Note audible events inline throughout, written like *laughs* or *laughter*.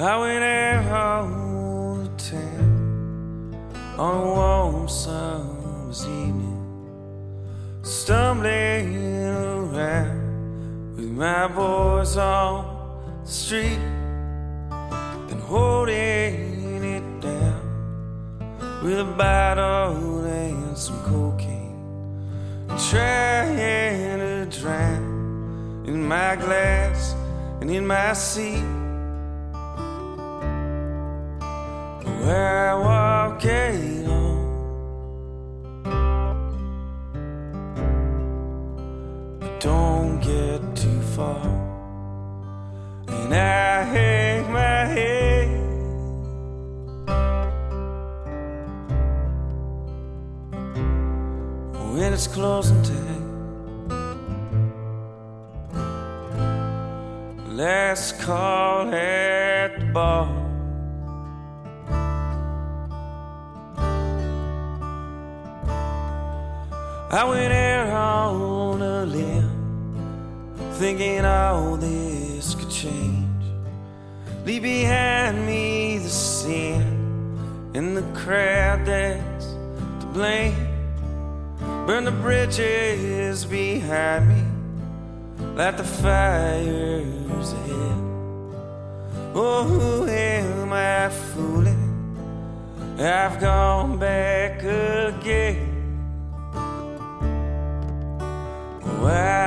I went out the town on a warm summer's evening, stumbling around with my boys on the street and holding it down with a bottle and some cocaine, trying to drown in my glass and in my seat. When it's closing time, last call at the bar. I went out on a limb, thinking all this could change. Leave behind me the sin and the crowd that's to blame. Burn the bridges behind me, light the fires ahead. Oh, who am I fooling? I've gone back again. I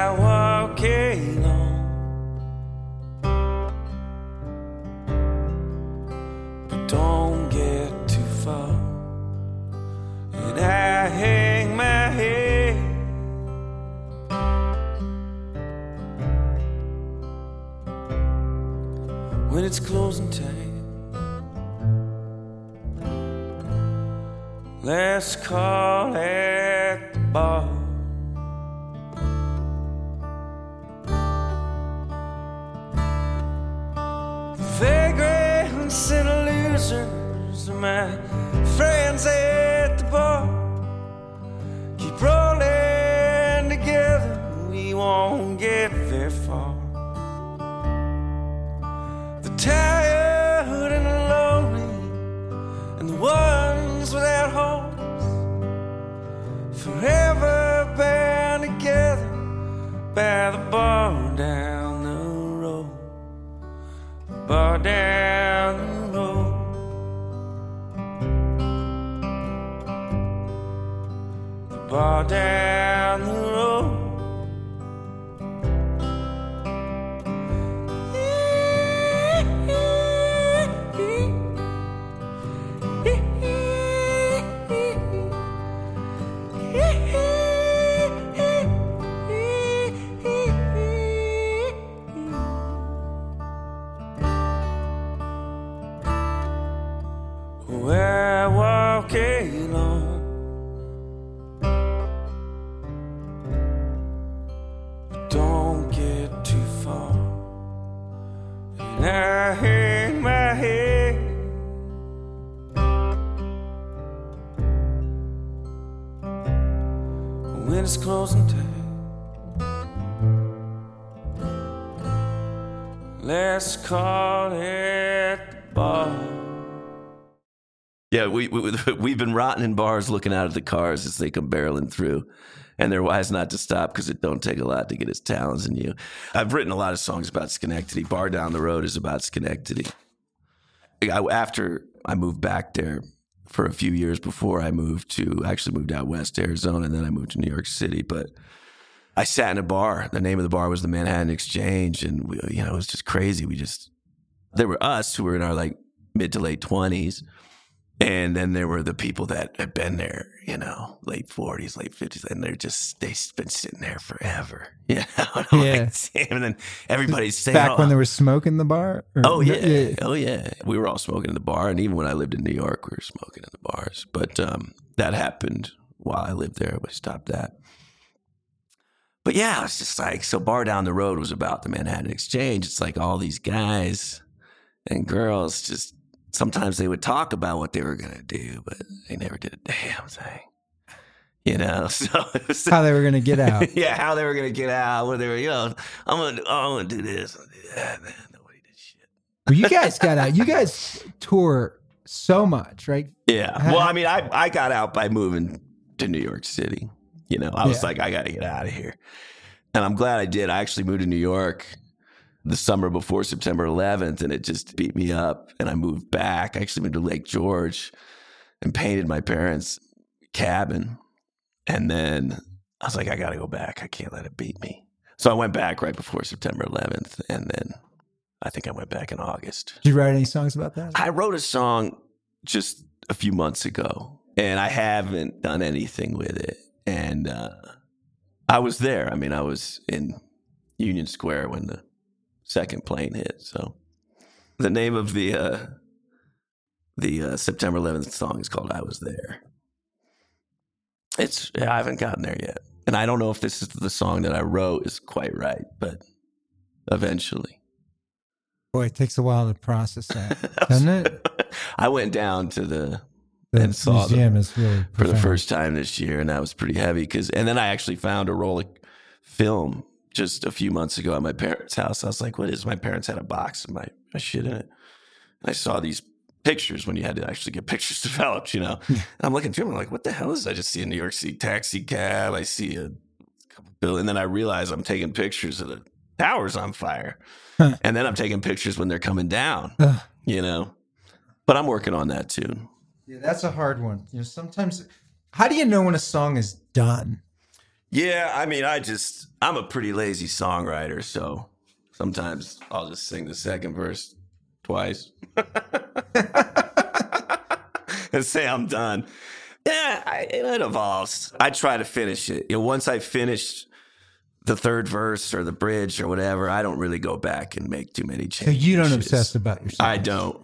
it's closing time. Last call at the bar. vagrants and losers are my friends at the bar. Keep rolling together, we won't get very far. Bar down the road. where I When it's closing time. Last call it the bar. Yeah, we, we *laughs* we've been rotting in bars, looking out at the cars as they come barreling through, and they're wise not to stop because it don't take a lot to get its talons in you. I've written a lot of songs about Schenectady. Bar down the road is about Schenectady. I, after I moved back there, for a few years before I moved to actually moved out west to Arizona, and then I moved to New York City. But I sat in a bar. The name of the bar was the Manhattan Exchange, and we, you know it was just crazy. We just there were us who were in our like mid to late twenties, and then there were the people that had been there, you know, late forties, late fifties, and they're just they've been sitting there forever, *laughs* you know. *laughs* And Yeah. like, and then everybody's saying, Back "Oh, when there was smoke in the bar? Or- Oh yeah. oh yeah. We were all smoking in the bar, and even when I lived in New York, we were smoking in the bars. But um, that happened while I lived there. We stopped that. But yeah, it's just like so. Bar down the road was about the Manhattan Exchange. It's like all these guys and girls just sometimes they would talk about what they were gonna do, but they never did a damn thing. You know, *laughs* so it was How they were going to get out. *laughs* yeah, how they were gonna get out, what they were, you know, I'm gonna, oh, I'm gonna do this, I'm do that, man. Nobody did shit. Well, you guys got out. You guys tour so much, right? Yeah. Well, I mean, I I got out by moving to New York City. You know, I was Yeah. like, I got to get out of here, and I'm glad I did. I actually moved to New York the summer before September 11th, and it just beat me up. And I moved back. I actually moved to Lake George and painted my parents' cabin, and then I was like, I got to go back. I can't let it beat me. So I went back right before September 11th, and then I think I went back in August. Did you write any songs about that? I wrote a song just a few months ago, and I haven't done anything with it. And uh, I was there. I mean, I was in Union Square when the second plane hit. So the name of the uh, the uh, September 11th song is called "I Was There." It's I haven't gotten there yet, and I don't know if this is the song that I wrote is quite right, but eventually. Boy, it takes a while to process that, *laughs* doesn't it? I went down to the The And saw the- museum is really for the first time this year, and that was pretty heavy. Because and then I actually found a roll of film just a few months ago at my parents' house. I was like, "What is?" My parents had a box of my, my shit in it. And I saw these pictures when you had to actually get *laughs* pictures developed, you know. and I'm looking through them, I'm like, "What the hell is?" This? I just see a New York City taxi cab. I see a couple bill, and then I realize I'm taking pictures of the towers on fire, Huh. and then I'm taking pictures when they're coming down, Ugh. you know. But I'm working on that too. Yeah, that's a hard one. You know, sometimes. How do you know when a song is done? Yeah, I mean, I just I'm a pretty lazy songwriter, so sometimes I'll just sing the second verse twice *laughs* and say I'm done. Yeah, I, it evolves. I try to finish it. You know, once I finish the third verse or the bridge or whatever, I don't really go back and make too many So changes. you don't obsess about your songs. I don't.